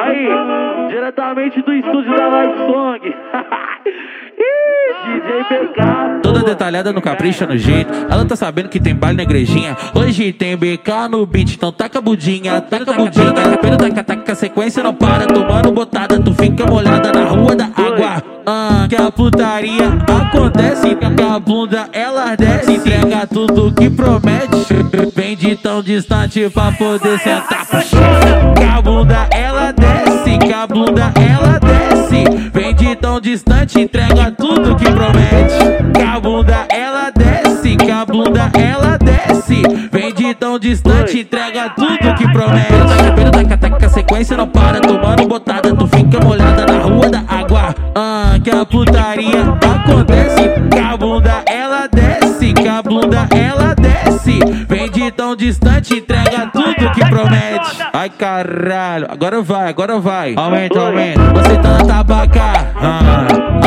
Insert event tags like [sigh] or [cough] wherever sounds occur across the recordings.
Aí, diretamente do estúdio da Live Song. [laughs] DJ BK. Toda detalhada no capricho no jeito. Ela tá sabendo que tem baile na igrejinha. Hoje tem BK no beat, então taca a budinha, taca a budinha. Pelo taca, taca, a sequência não para. Tomando botada, tu fica molhada na rua da água. Ah, que a putaria acontece. Que a bunda ela desce. Entrega tudo que promete. Vem de tão distante pra poder sentar. Que a bunda distante, entrega tudo que promete. Que a bunda ela desce, que a bunda ela desce. Vem de tão distante, entrega tudo que promete. Taca, pelo taca, taca, sequência não para. Tomando botada, tu fica molhada na rua da água. Ah, que a putaria acontece. Que a bunda ela desce, que a bunda ela desce. Vem de tão distante, entrega tudo que promete. Ai caralho, agora vai, agora vai. Aumenta, aumenta. Você tá na tabaca,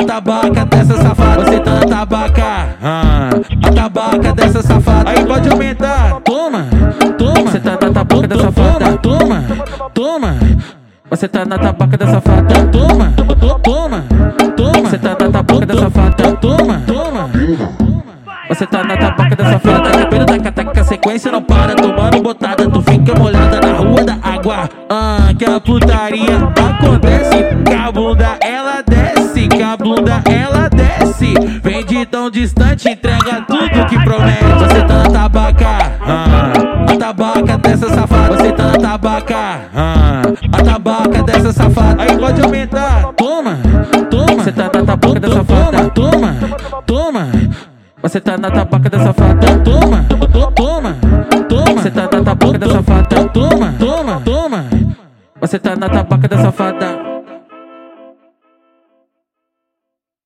tabaca dessa safada. Você tá na tabaca, ah, tabaca dessa safada. Aí pode aumentar. Toma, toma. Você tá na tabaca dessa safada. Toma, toma. Você tá na tabaca dessa safada. Toma, toma, toma. Você tá na tabaca dessa safada. Toma, toma. Você tá na tabaca dessa safada. Cabelo taca, taca, a sequência não para. Tomando botada, tu fica molhada na rua da água. Ah, que a putaria acontece. Que a bunda ela desce, Tão distante, entrega tudo que promete. Você tá na tabaca, ah, a tabaca dessa safada. Você tá na tabaca, ah, a tabaca dessa safada. Aí pode aumentar. Toma, toma. Você tá na tabaca dessa safada. Toma, toma. Você tá na tabaca dessa safada. Toma, to- toma, toma. Você tá na tabaca dessa safada. Toma, toma, toma. Você tá na tabaca dessa safada.